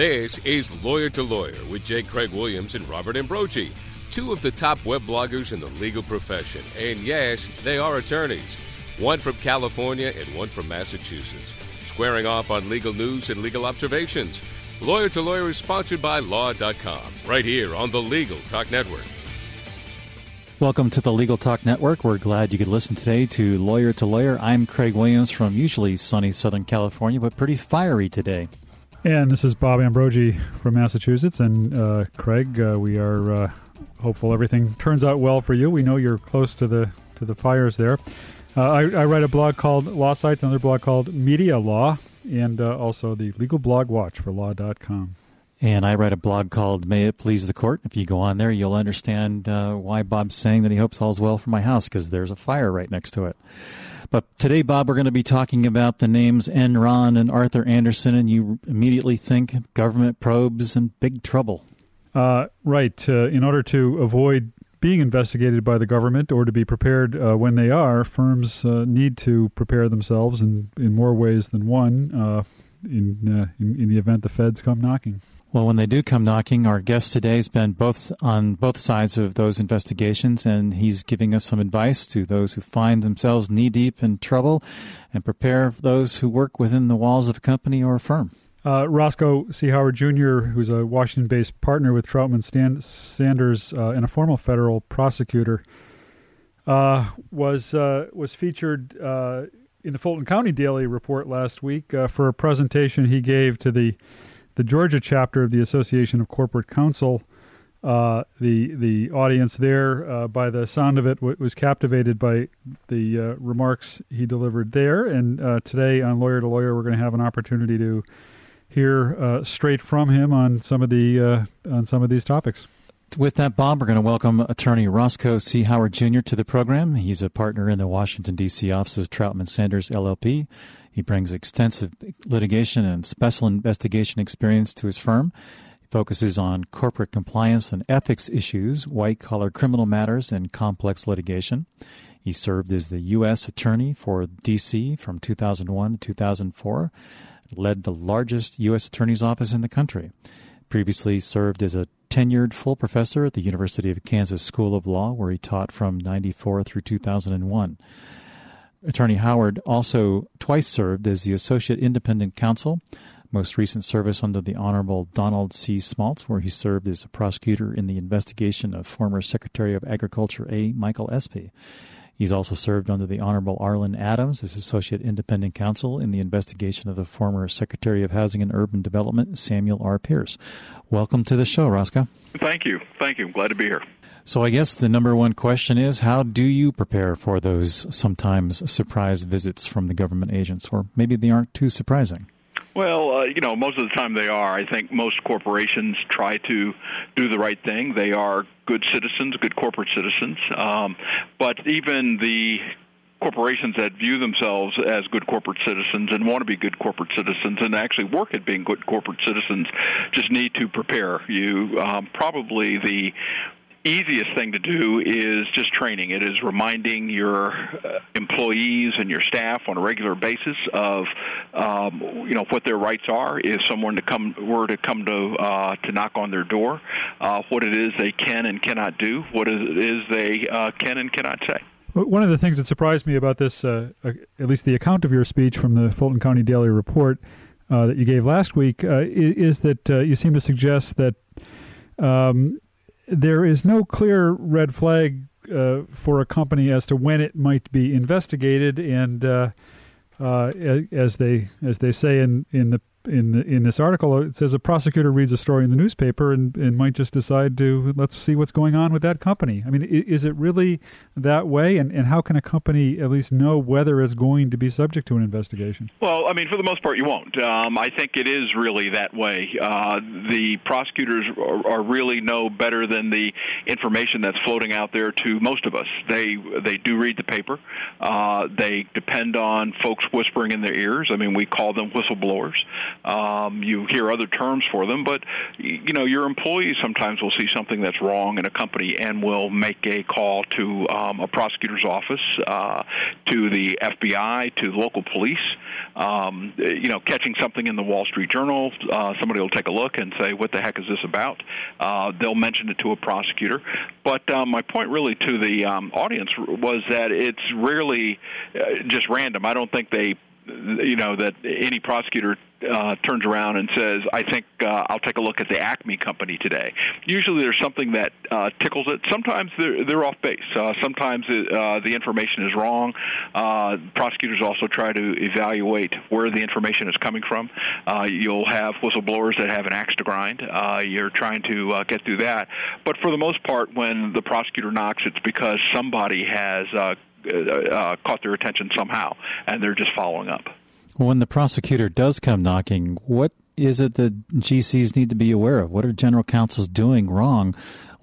This is Lawyer to Lawyer with J. Craig Williams and Robert Ambrogi, two of the top web bloggers in the legal profession. And yes, they are attorneys, one from California and one from Massachusetts, squaring off on legal news and legal observations. Lawyer to Lawyer is sponsored by Law.com, right here on the Legal Talk Network. Welcome to the Legal Talk Network. We're glad you could listen today to Lawyer to Lawyer. I'm Craig Williams from usually sunny Southern California, but pretty fiery today. And this is Bob Ambrogi from Massachusetts. And uh, Craig, uh, we are uh, hopeful everything turns out well for you. We know you're close to the to the fires there. Uh, I, I, write a blog called Law Sites, another blog called Media Law, and uh, also the Legal Blog Watch for Law.com. And I write a blog called May It Please the Court. If you go on there, you'll understand uh, why Bob's saying that he hopes all's well for my house because there's a fire right next to it. But today, Bob, we're going to be talking about the names Enron and Arthur Andersen, and you immediately think government probes and big trouble. Uh, right. Uh, in order to avoid being investigated by the government or to be prepared uh, when they are, firms uh, need to prepare themselves in, in more ways than one uh, in, uh, in, in the event the feds come knocking. Well, when they do come knocking, our guest today has been both on both sides of those investigations, and he's giving us some advice to those who find themselves knee deep in trouble, and prepare those who work within the walls of a company or a firm. Uh, Roscoe C. Howard Jr., who's a Washington-based partner with Troutman Stan- Sanders uh, and a former federal prosecutor, uh, was uh, was featured uh, in the Fulton County Daily Report last week uh, for a presentation he gave to the the Georgia chapter of the Association of Corporate Counsel. Uh, the the audience there, uh, by the sound of it, w- was captivated by the uh, remarks he delivered there. And uh, today on Lawyer to Lawyer, we're going to have an opportunity to hear uh, straight from him on some of the uh, on some of these topics. With that, Bob, we're going to welcome attorney Roscoe C. Howard Jr. to the program. He's a partner in the Washington, D.C. office of Troutman Sanders, LLP. He brings extensive litigation and special investigation experience to his firm. He focuses on corporate compliance and ethics issues, white collar criminal matters, and complex litigation. He served as the U.S. Attorney for D.C. from 2001 to 2004, led the largest U.S. Attorney's office in the country. Previously served as a tenured full professor at the University of Kansas School of Law, where he taught from 94 through 2001. Attorney Howard also twice served as the Associate Independent Counsel, most recent service under the Honorable Donald C. Smaltz, where he served as a prosecutor in the investigation of former Secretary of Agriculture A. Michael Espy. He's also served under the Honorable Arlen Adams as Associate Independent Counsel in the investigation of the former Secretary of Housing and Urban Development, Samuel R. Pierce. Welcome to the show, Roscoe. Thank you. Thank you. I'm glad to be here. So, I guess the number one question is how do you prepare for those sometimes surprise visits from the government agents? Or maybe they aren't too surprising. Well, uh, you know, most of the time they are. I think most corporations try to do the right thing. They are good citizens, good corporate citizens. Um, but even the corporations that view themselves as good corporate citizens and want to be good corporate citizens and actually work at being good corporate citizens just need to prepare. You um, probably the easiest thing to do is just training. It is reminding your uh, employees and your staff on a regular basis of, um, you know, what their rights are. If someone to come were to come to uh, to knock on their door, uh, what it is they can and cannot do, what it is they uh, can and cannot say. One of the things that surprised me about this, uh, uh, at least the account of your speech from the Fulton County Daily Report that you gave last week, is that you seem to suggest that. Um, there is no clear red flag uh, for a company as to when it might be investigated, and uh, uh, as they as they say in in the in in this article, it says a prosecutor reads a story in the newspaper and, and might just decide to let's see what's going on with that company. I mean, is it really that way? And, and how can a company at least know whether it's going to be subject to an investigation? Well, I mean, for the most part, you won't. Um, I think it is really that way. Uh, the prosecutors are, are really no better than the information that's floating out there to most of us. They they do read the paper. Uh, they depend on folks whispering in their ears. I mean, we call them whistleblowers. Um, you hear other terms for them, but you know your employees sometimes will see something that's wrong in a company and will make a call to um, a prosecutor's office, uh, to the FBI, to local police. Um, you know, catching something in the Wall Street Journal, uh, somebody will take a look and say, "What the heck is this about?" Uh, they'll mention it to a prosecutor. But uh, my point really to the um, audience was that it's rarely uh, just random. I don't think they you know that any prosecutor uh, turns around and says, "I think uh, I'll take a look at the Acme company today." Usually, there's something that uh, tickles it. Sometimes they're, they're off base. Uh, sometimes it, uh, the information is wrong. Uh, prosecutors also try to evaluate where the information is coming from. Uh, you'll have whistleblowers that have an axe to grind. Uh, you're trying to uh, get through that, but for the most part, when the prosecutor knocks, it's because somebody has uh, uh, uh, caught their attention somehow, and they're just following up. When the prosecutor does come knocking, what is it that GCs need to be aware of? What are general counsels doing wrong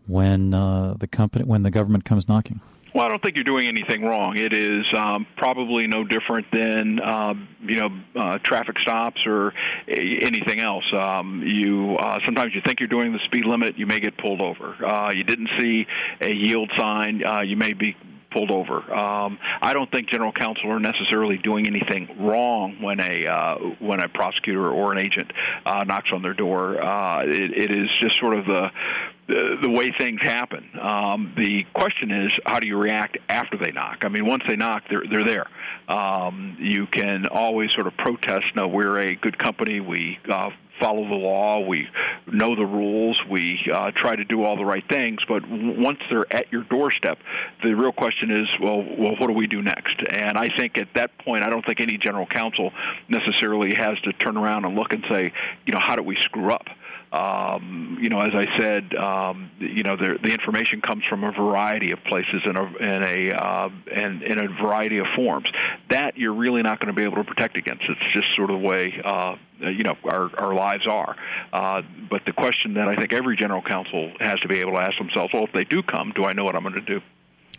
when uh, the company when the government comes knocking? Well, I don't think you're doing anything wrong. It is um, probably no different than uh, you know uh, traffic stops or anything else. Um, you uh, sometimes you think you're doing the speed limit, you may get pulled over. Uh, you didn't see a yield sign, uh, you may be pulled over. Um, I don't think general counsel are necessarily doing anything wrong when a uh, when a prosecutor or an agent uh, knocks on their door. Uh, it, it is just sort of the the, way things happen. Um, the question is, how do you react after they knock? I mean, once they knock, they're they're there. Um, you can always sort of protest. No, we're a good company. We uh, follow the law, we know the rules, we uh, try to do all the right things. But once they're at your doorstep, the real question is, well, well, what do we do next? And I think at that point, I don't think any general counsel necessarily has to turn around and look and say, you know, how did we screw up? Um, you know, as I said, um, you know, the, the information comes from a variety of places in a in a uh, in, in a variety of forms. That you're really not going to be able to protect against. It's just sort of the way uh, you know our our lives are. Uh, but the question that I think every general counsel has to be able to ask themselves: Well, if they do come, do I know what I'm going to do?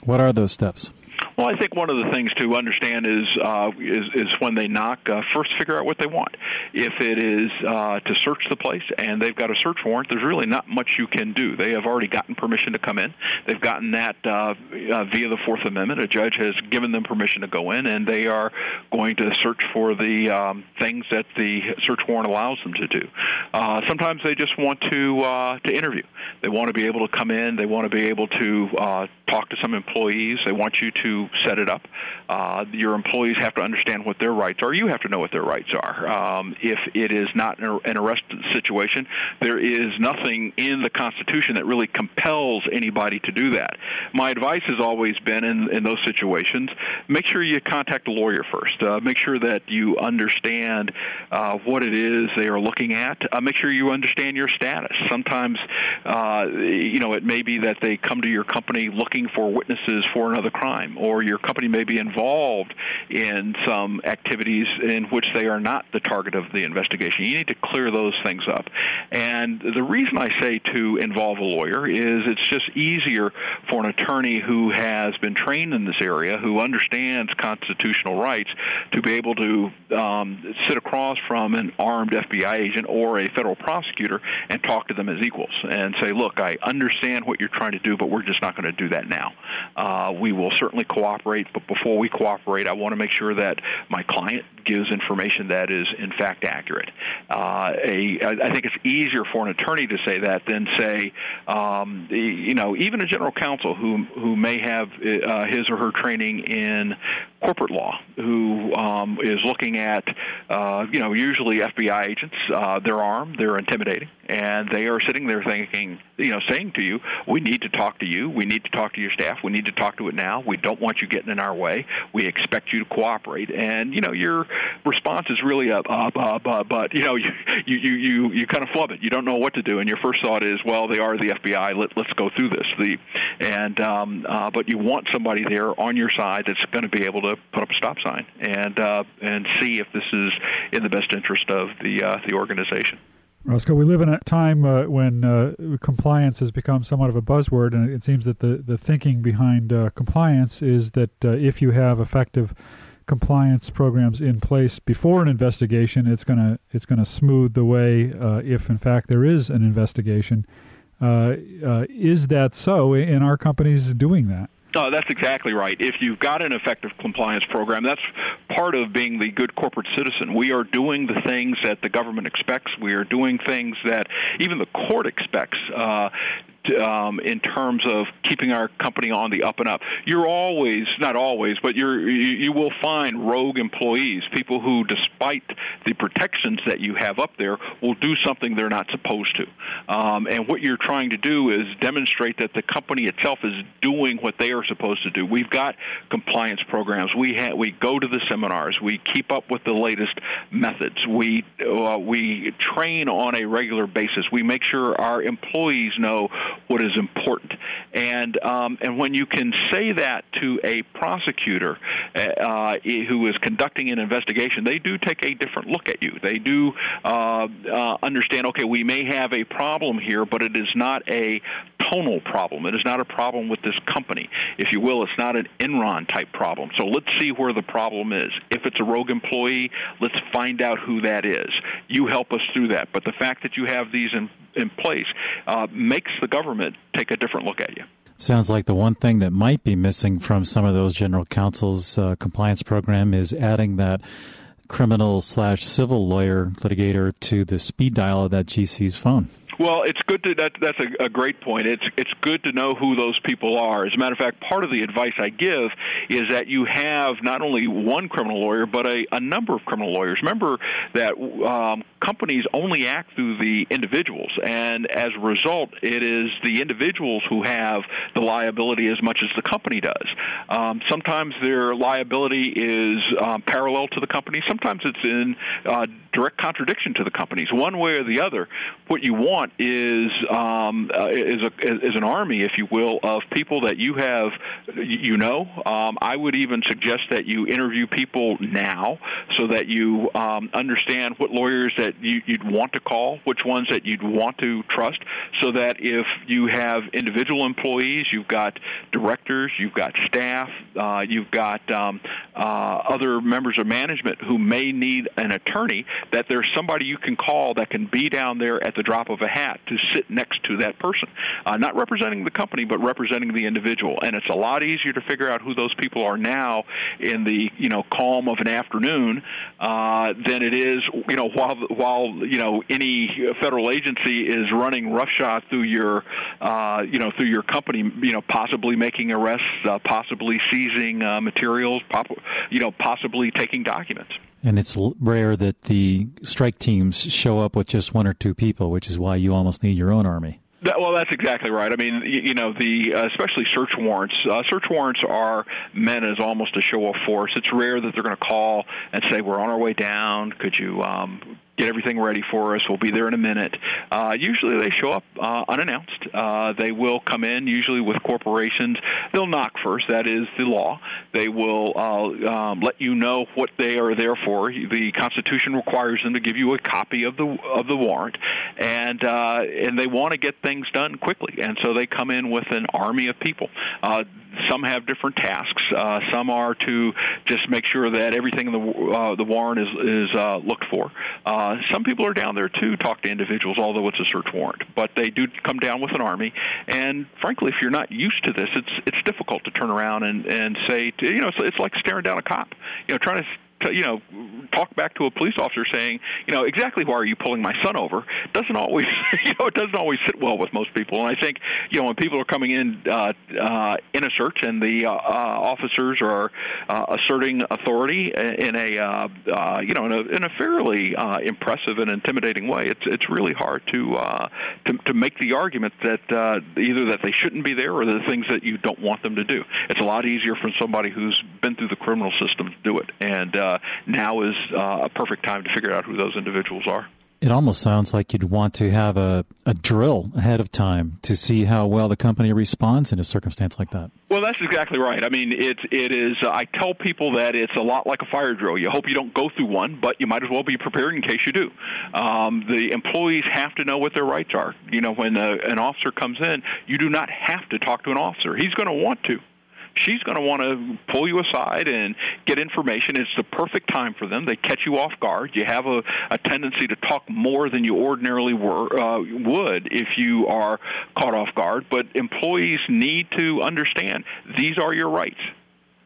What are those steps? Well, I think one of the things to understand is uh, is, is when they knock, uh, first figure out what they want. If it is uh, to search the place and they've got a search warrant, there's really not much you can do. They have already gotten permission to come in. They've gotten that uh, uh, via the Fourth Amendment. A judge has given them permission to go in, and they are going to search for the um, things that the search warrant allows them to do. Uh, sometimes they just want to uh, to interview. They want to be able to come in. They want to be able to uh, talk to some employees. They want you to set it up. Uh, your employees have to understand what their rights are. You have to know what their rights are. Um, if it is not an arrest situation, there is nothing in the Constitution that really compels anybody to do that. My advice has always been in, in those situations, make sure you contact a lawyer first. Uh, make sure that you understand uh, what it is they are looking at. Uh, make sure you understand your status. Sometimes, uh, you know, it may be that they come to your company looking for witnesses for another crime or your company may be involved in some activities in which they are not the target of the investigation. You need to clear those things up. And the reason I say to involve a lawyer is it's just easier for an attorney who has been trained in this area, who understands constitutional rights, to be able to um, sit across from an armed FBI agent or a federal prosecutor and talk to them as equals and say, look, I understand what you're trying to do, but we're just not going to do that now. Uh, we will certainly cooperate, but before we cooperate, I want to make sure that my client gives information that is in fact accurate. Uh, a, I think it's easier for an attorney to say that than say, um, you know, even a general counsel who who may have uh, his or her training in corporate law, who um, is looking at, uh, you know, usually FBI agents. Uh, they're armed, they're intimidating, and they are sitting there thinking, you know, saying to you, "We need to talk to you. We need to talk to your staff. We need to talk to it now. We don't want you getting in our way. We expect you to cooperate." And you know, your response is really a uh, uh, uh, but you know, you you you you kind of flub it. You don't know what to do, and your first thought is, "Well, they are the FBI. Let, let's go through this." The and um, uh, but you want somebody there on your side that's going to be able to put up a stop sign and uh, and see if this is in the best interest of the uh, the organization. Roscoe, we live in a time uh, when uh, compliance has become somewhat of a buzzword, and it seems that the, the thinking behind uh, compliance is that uh, if you have effective compliance programs in place before an investigation, it's going to it's going to smooth the way uh, if in fact there is an investigation. Uh, uh, is that so? In our companies doing that? No, that's exactly right. If you've got an effective compliance program, that's part of being the good corporate citizen. We are doing the things that the government expects. We are doing things that even the court expects. Uh, um, in terms of keeping our company on the up and up. You're always, not always, but you're, you, you will find rogue employees, people who, despite the protections that you have up there, will do something they're not supposed to. Um, and what you're trying to do is demonstrate that the company itself is doing what they are supposed to do. We've got compliance programs. We ha- we go to the seminars. We keep up with the latest methods. We uh, we train on a regular basis. We make sure our employees know what is important. And um, and when you can say that to a prosecutor uh, who is conducting an investigation, they do take a different look at you. They do uh, uh, understand. Okay, we may have a problem here, but it is not a tonal problem. It is not a problem with this company, if you will. It's not an Enron type problem. So let's see where the problem is. If it's a rogue employee, let's find out who that is. You help us through that. But the fact that you have these in, in place uh, makes the government take a different look at you. Sounds like the one thing that might be missing from some of those general counsel's uh, compliance program is adding that criminal slash civil lawyer litigator to the speed dial of that GC's phone. Well, it's good to that. That's a, a great point. It's it's good to know who those people are. As a matter of fact, part of the advice I give is that you have not only one criminal lawyer but a, a number of criminal lawyers. Remember that um, companies only act through the individuals, and as a result, it is the individuals who have the liability as much as the company does. Um, sometimes their liability is um, parallel to the company. Sometimes it's in uh, direct contradiction to the companies. One way or the other, what you want want is um, uh, is a is an army, if you will, of people that you have you know. Um, I would even suggest that you interview people now so that you um, understand what lawyers that you, you'd want to call, which ones that you'd want to trust, so that if you have individual employees, you've got directors, you've got staff, uh, you've got um, uh, other members of management who may need an attorney, that there's somebody you can call that can be down there at the drop of a hat to sit next to that person, uh, not representing the company, but representing the individual. And it's a lot easier to figure out who those people are now in the you know calm of an afternoon uh, than it is you know while while you know any federal agency is running roughshod through your uh, you know through your company, you know possibly making arrests, uh, possibly seizing uh, materials, pop- you know possibly taking documents. And it's rare that the strike teams show up with just one or two people, which is why you almost need your own army. That, well, that's exactly right. I mean, you, you know, the uh, especially search warrants. Uh, search warrants are meant as almost a show of force. It's rare that they're going to call and say, "We're on our way down. Could you um, get everything ready for us. We'll be there in a minute. Uh, usually they show up uh, unannounced. Uh, they will come in, usually with corporations. They'll knock first. That is the law. They will uh, um, let you know what they are there for. The Constitution requires them to give you a copy of the of the warrant, and uh, and they want to get things done quickly. And so they come in with an army of people. Uh, some have different tasks. Uh, some are to just make sure that everything in the uh, the warrant is is uh, looked for. Uh, some people are down there to talk to individuals, although it's a search warrant. But they do come down with an army. And frankly, if you're not used to this, it's it's difficult to turn around and and say, to, you know, it's, it's like staring down a cop. You know, trying to you know talk back to a police officer saying you know exactly why are you pulling my son over? Doesn't always you know it doesn't always sit well with most people. And I think you know when people are coming in uh, uh, in a search and the uh, uh, officers are uh, asserting authority in a uh, uh, you know in a, in a fairly uh, impressive and intimidating way it's it's really hard to uh, to, to make the argument that uh, either that they shouldn't be there or the things that you don't want them to do. It's a lot easier for somebody who's been through the criminal system to do it. And uh, uh, now is uh, a perfect time to figure out who those individuals are. It almost sounds like you'd want to have a, a drill ahead of time to see how well the company responds in a circumstance like that. Well, that's exactly right. I mean, it it is. Uh, I tell people that it's a lot like a fire drill. You hope you don't go through one, but you might as well be prepared in case you do. Um, the employees have to know what their rights are. You know, when a, uh, an officer comes in, you do not have to talk to an officer. He's going to want to she's going to want to pull you aside and get information. It's the perfect time for them. They catch you off guard. You have a, a tendency to talk more than you ordinarily were, uh, would if you are caught off guard. But employees need to understand these are your rights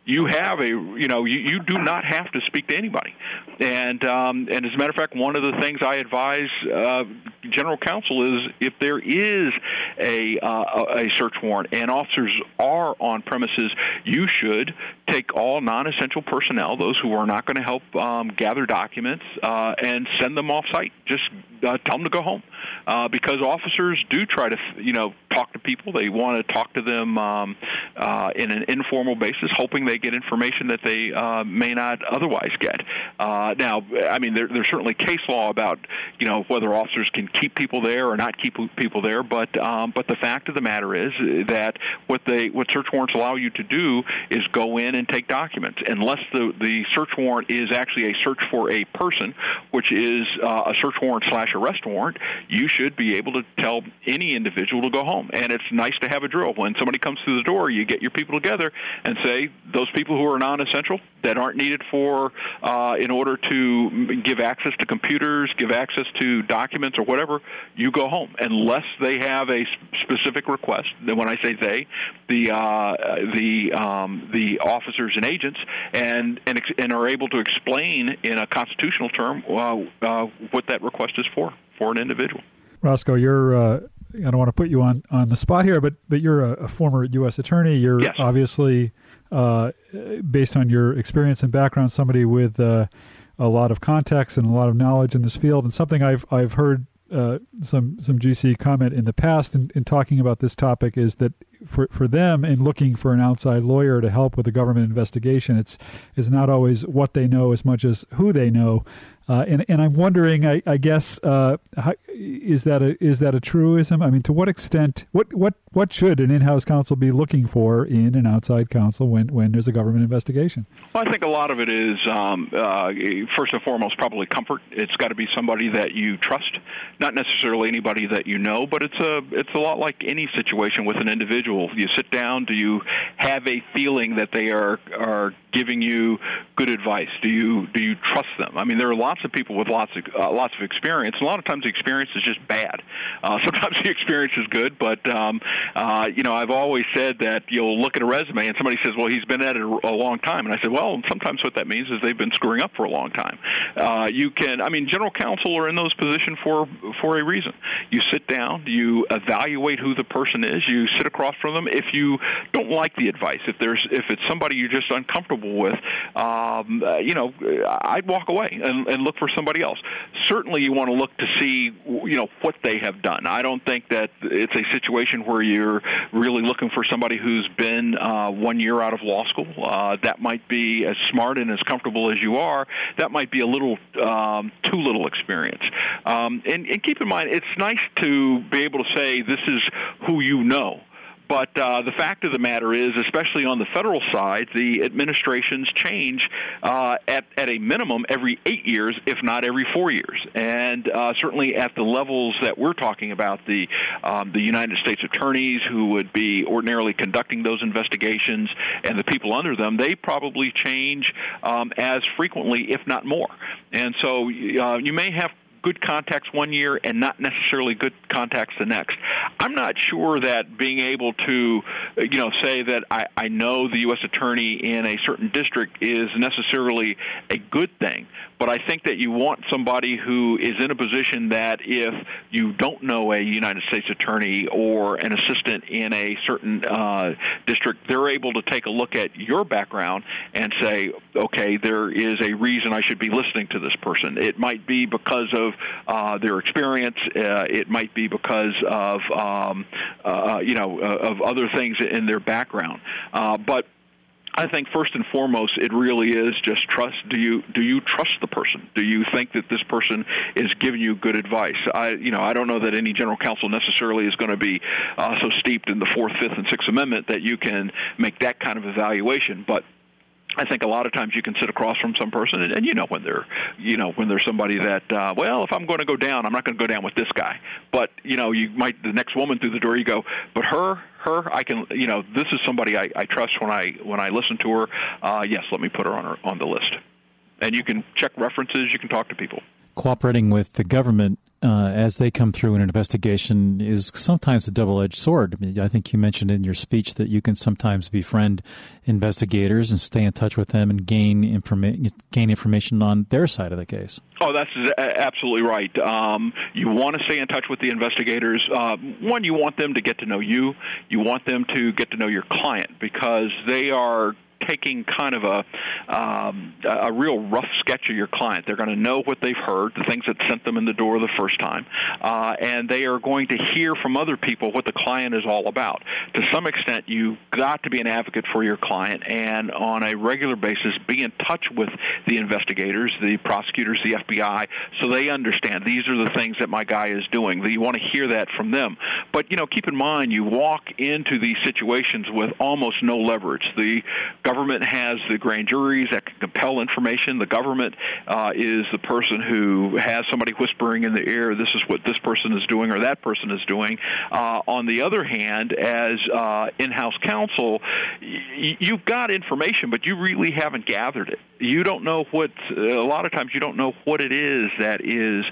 you have a you know you, you do not have to speak to anybody. And um, and as a matter of fact one of the things I advise uh, general counsel is if there is a uh, a search warrant and officers are on premises you should take all non-essential personnel those who are not going to help um, gather documents uh, and send them off site just uh, tell them to go home. Uh, because officers do try to you know talk to people. They want to talk to them um, uh, in an informal basis hoping they get information that they uh, may not otherwise get. Uh, now, I mean, there, there's certainly case law about you know whether officers can keep people there or not keep people there, but um, but the fact of the matter is that what they what search warrants allow you to do is go in and take documents, unless the the search warrant is actually a search for a person, which is uh, a search warrant slash arrest warrant. You should be able to tell any individual to go home, and it's nice to have a drill when somebody comes through the door. You get your people together and say those people who are non-essential that aren't needed for uh, in order to give access to computers, give access to documents or whatever, you go home unless they have a specific request. Then when I say they, the uh, the um, the officers and agents, and and and are able to explain in a constitutional term uh, uh, what that request is for for an individual. Roscoe, you're uh, I don't want to put you on, on the spot here, but but you're a, a former U.S. attorney. You're yes. obviously uh, based on your experience and background, somebody with uh, a lot of context and a lot of knowledge in this field, and something I've I've heard uh, some some GC comment in the past in, in, talking about this topic is that for for them in looking for an outside lawyer to help with a government investigation, it's is not always what they know as much as who they know. Uh, and and I'm wondering, I, I guess, uh, how, is that a is that a truism? I mean, to what extent, what what what should an in-house counsel be looking for in an outside counsel when when there's a government investigation? Well, I think a lot of it is um, uh, first and foremost probably comfort. It's got to be somebody that you trust, not necessarily anybody that you know, but it's a it's a lot like any situation with an individual. You sit down, do you have a feeling that they are are giving you good advice? Do you do you trust them? I mean, there are lots of people with lots of uh, lots of experience. And a lot of times the experience is just bad. Uh, sometimes the experience is good, but um, uh, you know, I've always said that you'll look at a resume and somebody says, "Well, he's been at it a, long time," and I said, "Well, sometimes what that means is they've been screwing up for a long time." Uh, you can, I mean, general counsel are in those positions for for a reason. You sit down, you evaluate who the person is, you sit across from them. If you don't like the advice, if there's if it's somebody you're just uncomfortable with, um, uh, you know, I'd walk away and, and look for somebody else. Certainly, you want to look to see, you know, what they have done. I don't think that it's a situation where you're really looking for somebody who's been uh, one year out of law school. Uh, that might be as smart and as comfortable as you are. That might be a little um, too little experience. Um, and, and keep in mind, it's nice to be able to say this is who you know. But uh, the fact of the matter is, especially on the federal side, the administrations change uh, at, at a minimum every eight years, if not every four years. And uh, certainly at the levels that we're talking about, the, um, the United States attorneys who would be ordinarily conducting those investigations and the people under them, they probably change um, as frequently, if not more. And so uh, you may have good contacts one year and not necessarily good contacts the next. I'm not sure that being able to, you know, say that I, I know the U.S. attorney in a certain district is necessarily a good thing. But I think that you want somebody who is in a position that if you don't know a United States attorney or an assistant in a certain uh, district, they're able to take a look at your background and say, okay, there is a reason I should be listening to this person. It might be because of uh, their experience. Uh, it might be because of um, uh, you know uh, of other things in their background. Uh, but I think first and foremost, it really is just trust. Do you do you trust the person? Do you think that this person is giving you good advice? I you know I don't know that any general counsel necessarily is going to be uh, so steeped in the Fourth, Fifth, and Sixth Amendment that you can make that kind of evaluation, but I think a lot of times you can sit across from some person, and, and you know when they're, you know, when there's somebody that, uh, well, if I'm going to go down, I'm not going to go down with this guy. But you know, you might the next woman through the door, you go, but her, her, I can, you know, this is somebody I, I trust when I when I listen to her. Uh, yes, let me put her on her, on the list. And you can check references, you can talk to people. Cooperating with the government uh, as they come through in an investigation is sometimes a double-edged sword. I, mean, I, think you mentioned in your speech that you can sometimes befriend investigators and stay in touch with them and gain informa- gain information on their side of the case. Oh, that's absolutely right. Um, you want to stay in touch with the investigators. Uh, one, you want them to get to know you. You want them to get to know your client because they are taking kind of a um, a real rough sketch of your client. They're going to know what they've heard, the things that sent them in the door the first time, uh, and they are going to hear from other people what the client is all about. To some extent, you've got to be an advocate for your client, and on a regular basis, be in touch with the investigators, the prosecutors, the FBI, so they understand these are the things that my guy is doing. You want to hear that from them, but you know, keep in mind you walk into these situations with almost no leverage. The government has the grand juries that can compel information. The government uh, is the person who has somebody whispering in the ear, this is what this person is doing or that person is doing. Uh, on the other hand, as uh, in-house counsel, y- you've got information, but you really haven't gathered it. You don't know what, a lot of times you don't know what it is that is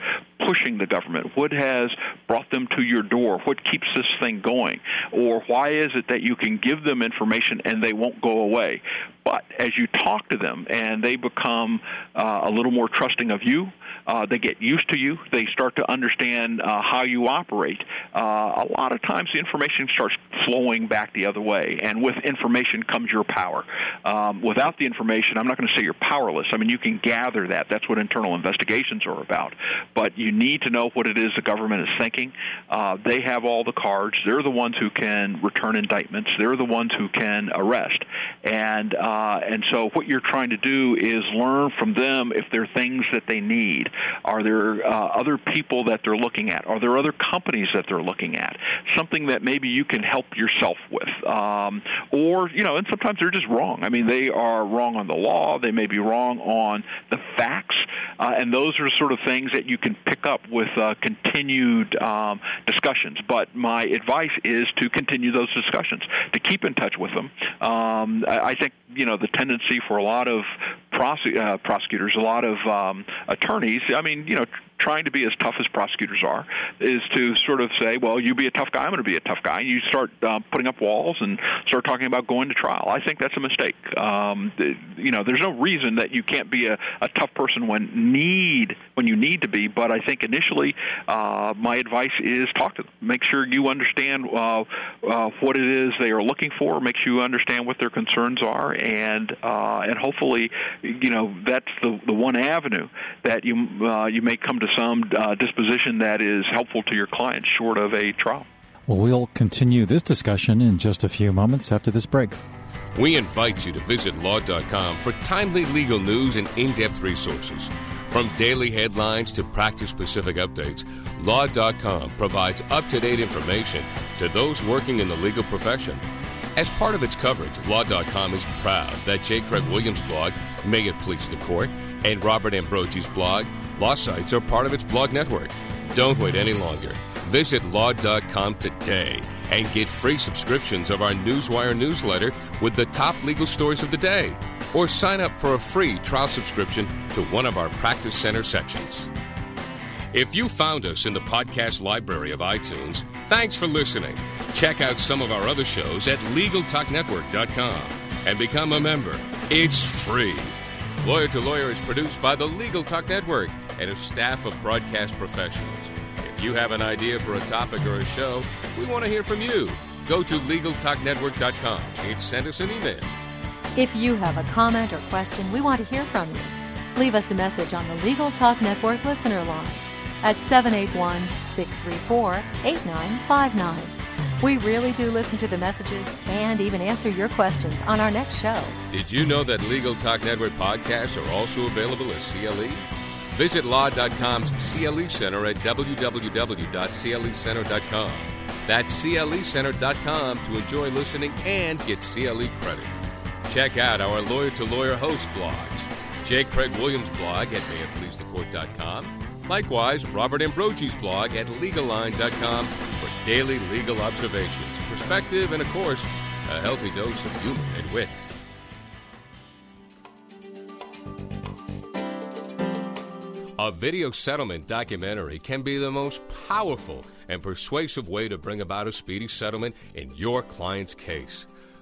pushing the government? What has brought them to your door? What keeps this thing going? Or why is it that you can give them information and they won't go away? But as you talk to them and they become uh, a little more trusting of you, uh, they get used to you. They start to understand uh, how you operate. Uh, a lot of times, the information starts flowing back the other way, and with information comes your power. Um, without the information, I'm not going to say you're powerless. I mean, you can gather that. That's what internal investigations are about. But you need to know what it is the government is thinking. Uh, they have all the cards. They're the ones who can return indictments. They're the ones who can arrest. And uh, and so, what you're trying to do is learn from them if there are things that they need. Are there uh, other people that they're looking at? Are there other companies that they're looking at? Something that maybe you can help yourself with. Um, or, you know, and sometimes they're just wrong. I mean, they are wrong on the law. They may be wrong on the facts. Uh, and those are sort of things that you can pick up with uh, continued um, discussions. But my advice is to continue those discussions, to keep in touch with them. Um, I, I think, you know, the tendency for a lot of prosec- uh, prosecutors, a lot of um, attorneys, I mean, you know, trying to be as tough as prosecutors are, is to sort of say, well, you be a tough guy, I'm going to be a tough guy. You start uh, putting up walls and start talking about going to trial. I think that's a mistake. Um, you know, there's no reason that you can't be a, a tough person when need when you need to be. But I think initially, uh, my advice is talk to them. Make sure you understand uh, uh, what it is they are looking for. Make sure you understand what their concerns are, and uh, and hopefully, you know, that's the the one avenue that you uh, you may come to some uh, disposition that is helpful to your client short of a trial. Well, we'll continue this discussion in just a few moments after this break. We invite you to visit law.com for timely legal news and in depth resources. From daily headlines to practice specific updates, Law.com provides up to date information to those working in the legal profession. As part of its coverage, Law.com is proud that J. Craig Williams' blog, May It Please the Court, and Robert Ambrogi's blog, Law Sites, are part of its blog network. Don't wait any longer. Visit Law.com today and get free subscriptions of our Newswire newsletter with the top legal stories of the day. Or sign up for a free trial subscription to one of our Practice Center sections. If you found us in the podcast library of iTunes, thanks for listening. Check out some of our other shows at LegalTalkNetwork.com and become a member. It's free. Lawyer to Lawyer is produced by the Legal Talk Network and a staff of broadcast professionals. If you have an idea for a topic or a show, we want to hear from you. Go to LegalTalkNetwork.com and send us an email. If you have a comment or question, we want to hear from you. Leave us a message on the Legal Talk Network listener line at 781 634 8959. We really do listen to the messages and even answer your questions on our next show. Did you know that Legal Talk Network podcasts are also available as CLE? Visit Law.com's CLE Center at www.clecenter.com. That's clecenter.com to enjoy listening and get CLE credit. Check out our Lawyer to Lawyer host blogs. J. Craig Williams' blog at mayitpleasethecourt.com. Likewise, Robert Ambrogi's blog at legalline.com for daily legal observations, perspective, and of course, a healthy dose of humor and wit. A video settlement documentary can be the most powerful and persuasive way to bring about a speedy settlement in your client's case.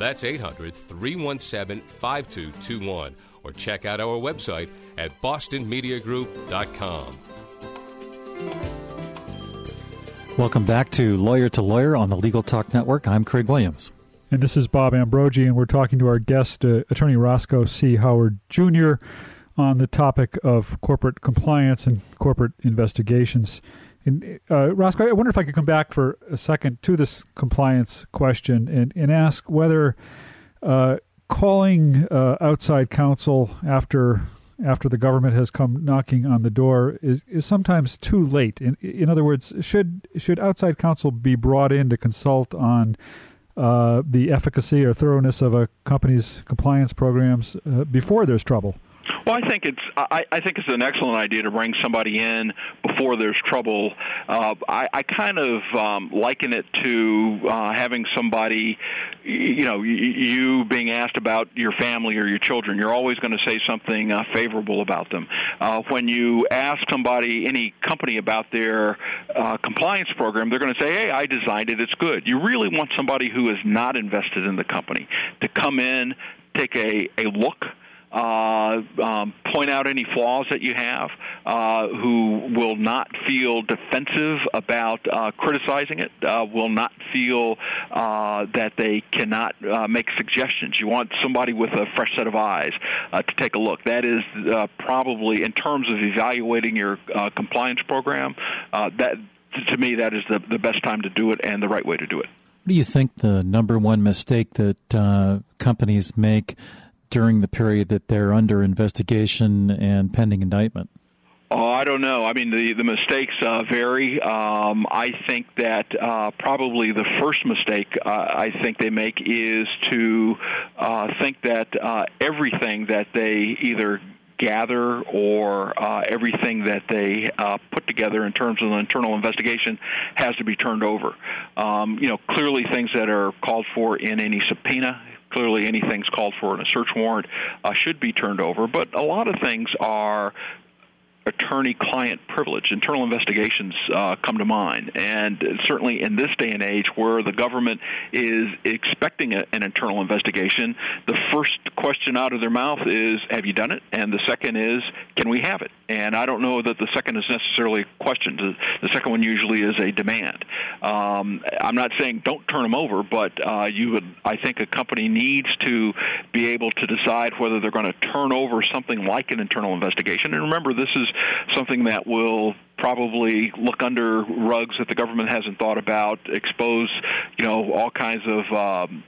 That's 800 317 5221. Or check out our website at bostonmediagroup.com. Welcome back to Lawyer to Lawyer on the Legal Talk Network. I'm Craig Williams. And this is Bob Ambrogi, and we're talking to our guest, uh, Attorney Roscoe C. Howard Jr., on the topic of corporate compliance and corporate investigations. And, uh, Roscoe, I wonder if I could come back for a second to this compliance question and, and ask whether uh, calling uh, outside counsel after after the government has come knocking on the door is, is sometimes too late. In, in other words, should should outside counsel be brought in to consult on uh, the efficacy or thoroughness of a company's compliance programs uh, before there's trouble? Well, I think it's I, I think it's an excellent idea to bring somebody in before there's trouble. Uh, I, I kind of um, liken it to uh, having somebody, you know, you being asked about your family or your children. You're always going to say something uh, favorable about them. Uh, when you ask somebody, any company about their uh, compliance program, they're going to say, "Hey, I designed it. It's good." You really want somebody who is not invested in the company to come in, take a a look uh, um, point out any flaws that you have, uh, who will not feel defensive about uh, criticizing it, uh, will not feel uh, that they cannot make suggestions. You want somebody with a fresh set of eyes to take a look. That is probably, in terms of evaluating your compliance program, that to me that is the, the best time to do it and the right way to do it. What do you think the number one mistake that companies make during the period that they're under investigation and pending indictment? Oh, I don't know. I mean, the the mistakes uh, vary. Um, I think that uh, probably the first mistake uh, I think they make is to uh, think that uh, everything that they either gather or uh, everything that they uh, put together in terms of an internal investigation has to be turned over. Um, you know, clearly things that are called for in any subpoena clearly anything's called for in a search warrant uh, should be turned over. But a lot of things are attorney client privilege. Internal investigations uh, come to mind. And certainly in this day and age where the government is expecting a, an internal investigation, the first question out of their mouth is, Have you done it? And the second is, Can we have it? And I don't know that the second is necessarily a question. The second one usually is a demand. Um, I'm not saying don't turn them over, but uh, you would, I think a company needs to be able to decide whether they're going to turn over something like an internal investigation. And remember, this is something that will probably look under rugs that the government hasn't thought about, expose, you know, all kinds of um,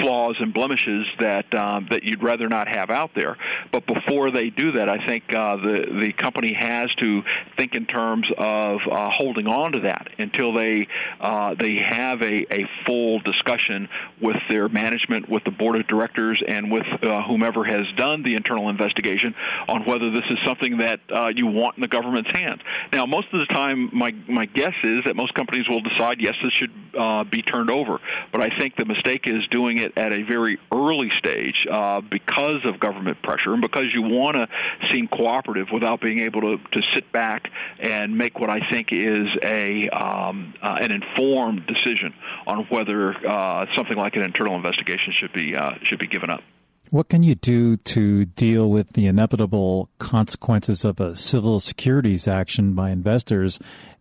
flaws and blemishes that um, that you'd rather not have out there. But before they do that, I think uh, the the company has to think in terms of uh, holding on to that until they uh, they have a, a full discussion with their management, with the board of directors, and with uh, whomever has done the internal investigation on whether this is something that uh, you want in the government's hands. Now, most of the time, my my guess is that most companies will decide yes, this should uh, be turned over. But I think the mistake is doing doing it at a very early stage uh, because of government pressure and because you want to seem cooperative without being able to, to sit back and make what I think is a um, uh, an informed decision on whether uh, something like an internal investigation should be uh, should be given up. What can you do to deal with the inevitable consequences of a civil securities action by investors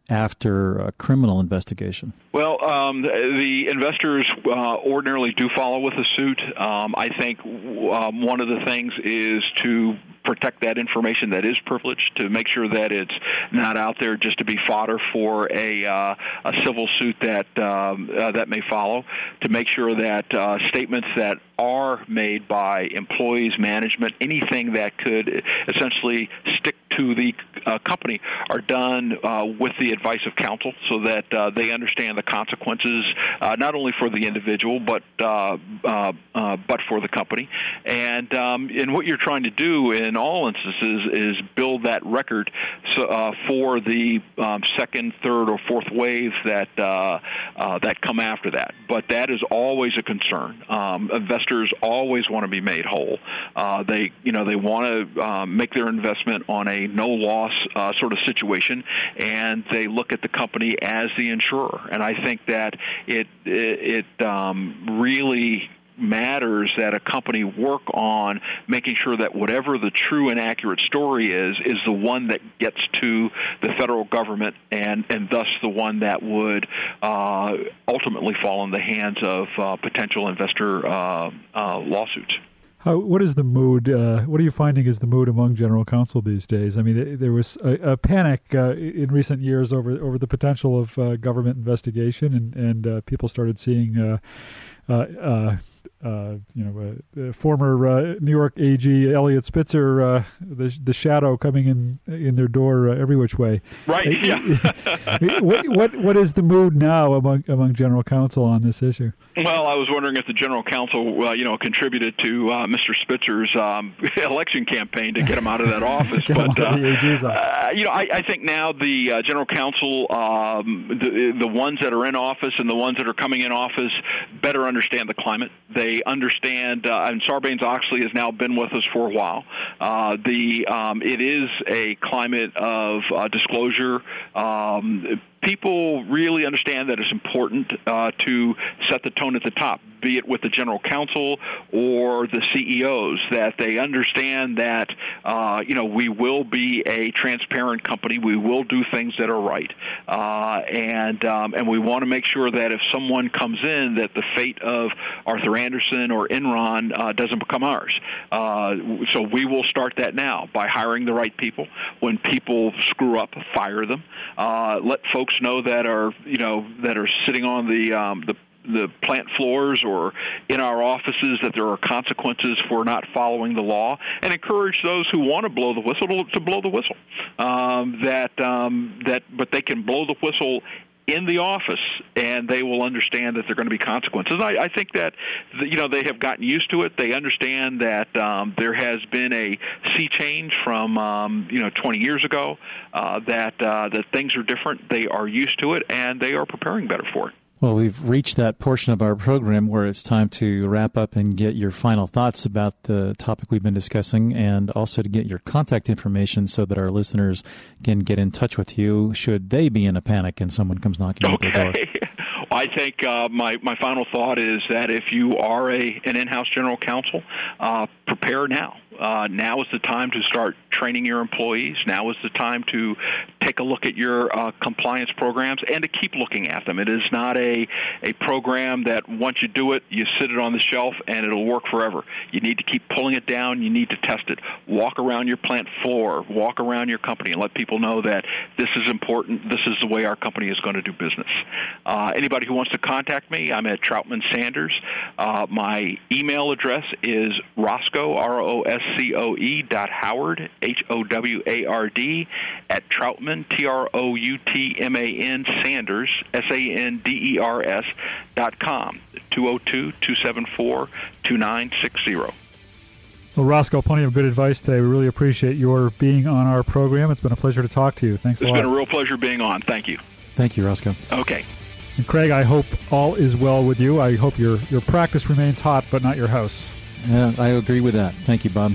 after a criminal investigation? Well, um, the, investors uh, ordinarily do follow with a suit. Um, I think um, one of the things is to protect that information that is privileged, to make sure that it's not out there just to be fodder for a, uh, a civil suit that um, uh, that may follow, to make sure that uh, statements that are made by employees, management, anything that could essentially stick to the uh, company are done uh, with the advice of counsel so that uh, they understand the consequences uh, not only for the individual but uh, uh, but for the company. And um, and what you're trying to do in all instances is build that record so, for the um, second, third, or fourth waves that that come after that. But that is always a concern. Um, investors always want to be made whole. they you know they want to make their investment on a no loss uh, sort of situation, and they look at the company as the insurer. And I think that it it, it um, really matters that a company work on making sure that whatever the true and accurate story is is the one that gets to the federal government and and thus the one that would uh, ultimately fall in the hands of uh, potential investor uh, uh lawsuits. How, what is the mood? Uh, what are you finding is the mood among general counsel these days? I mean, there was a, a panic uh, in recent years over over the potential of uh, government investigation, and and uh, people started seeing uh, uh, uh, you know, uh, former uh, New York AG Eliot Spitzer, uh, the the shadow coming in in their door uh, every which way. Right. Yeah. what what what is the mood now among among general counsel on this issue? Well, I was wondering if the general counsel, uh, you know, contributed to Mr. Spitzer's um, election campaign to get him out of that office. but you know, I, I, think now the general counsel, um, the the ones that are in office and the ones that are coming in office, better understand the climate. They understand, uh, and Sarbanes Oxley has now been with us for a while. Uh, the um, it is a climate of uh, disclosure. Um, people really understand that it's important uh, to set the tone at the top, be it with the general counsel or the CEOs, that they understand that uh, you know we will be a transparent company, we will do things that are right, uh, and um, and we want to make sure that if someone comes in, that the fate of Arthur Andersen or Enron uh, doesn't become ours. Uh, so we will start that now by hiring the right people. When people screw up, fire them. Uh, let folks folks know that are you know that are sitting on the um, the the plant floors or in our offices that there are consequences for not following the law, and encourage those who want to blow the whistle to, to blow the whistle. Um, that um, that, but they can blow the whistle in the office, and they will understand that there are going to be consequences. I, I think that you know they have gotten used to it. They understand that um, there has been a sea change from um, you know 20 years ago. Uh, that uh, that things are different. They are used to it, and they are preparing better for it. Well, we've reached that portion of our program where it's time to wrap up and get your final thoughts about the topic we've been discussing and also to get your contact information so that our listeners can get in touch with you should they be in a panic and someone comes knocking okay. at their door. I think uh, my my final thought is that if you are a an in-house general counsel, uh, prepare now uh, now is the time to start training your employees. Now is the time to take a look at your uh, compliance programs and to keep looking at them. It is not a, a program that once you do it, you sit it on the shelf and it'll work forever. You need to keep pulling it down. You need to test it. Walk around your plant floor, walk around your company, and let people know that this is important. This is the way our company is going to do business. Uh, anybody who wants to contact me, I'm at Troutman Sanders. Uh, my email address is Roscoe, R O S S-C-O-E dot Howard, H-O-W-A-R-D, at Troutman, T-R-O-U-T-M-A-N, Sanders, S-A-N-D-E-R-S, dot com, 202-274-2960. Well, Roscoe, plenty of good advice today. We really appreciate your being on our program. It's been a pleasure to talk to you. Thanks it's a lot. It's been a real pleasure being on. Thank you. Thank you, Roscoe. Okay. And Craig, I hope all is well with you. I hope your, your practice remains hot, but not your house. Yeah, I agree with that. Thank you, Bob.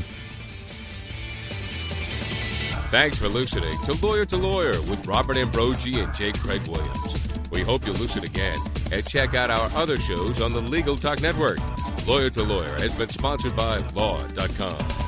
Thanks for listening to Lawyer to Lawyer with Robert Ambrogi and J. Craig Williams. We hope you'll listen again and check out our other shows on the Legal Talk Network. Lawyer to Lawyer has been sponsored by Law.com.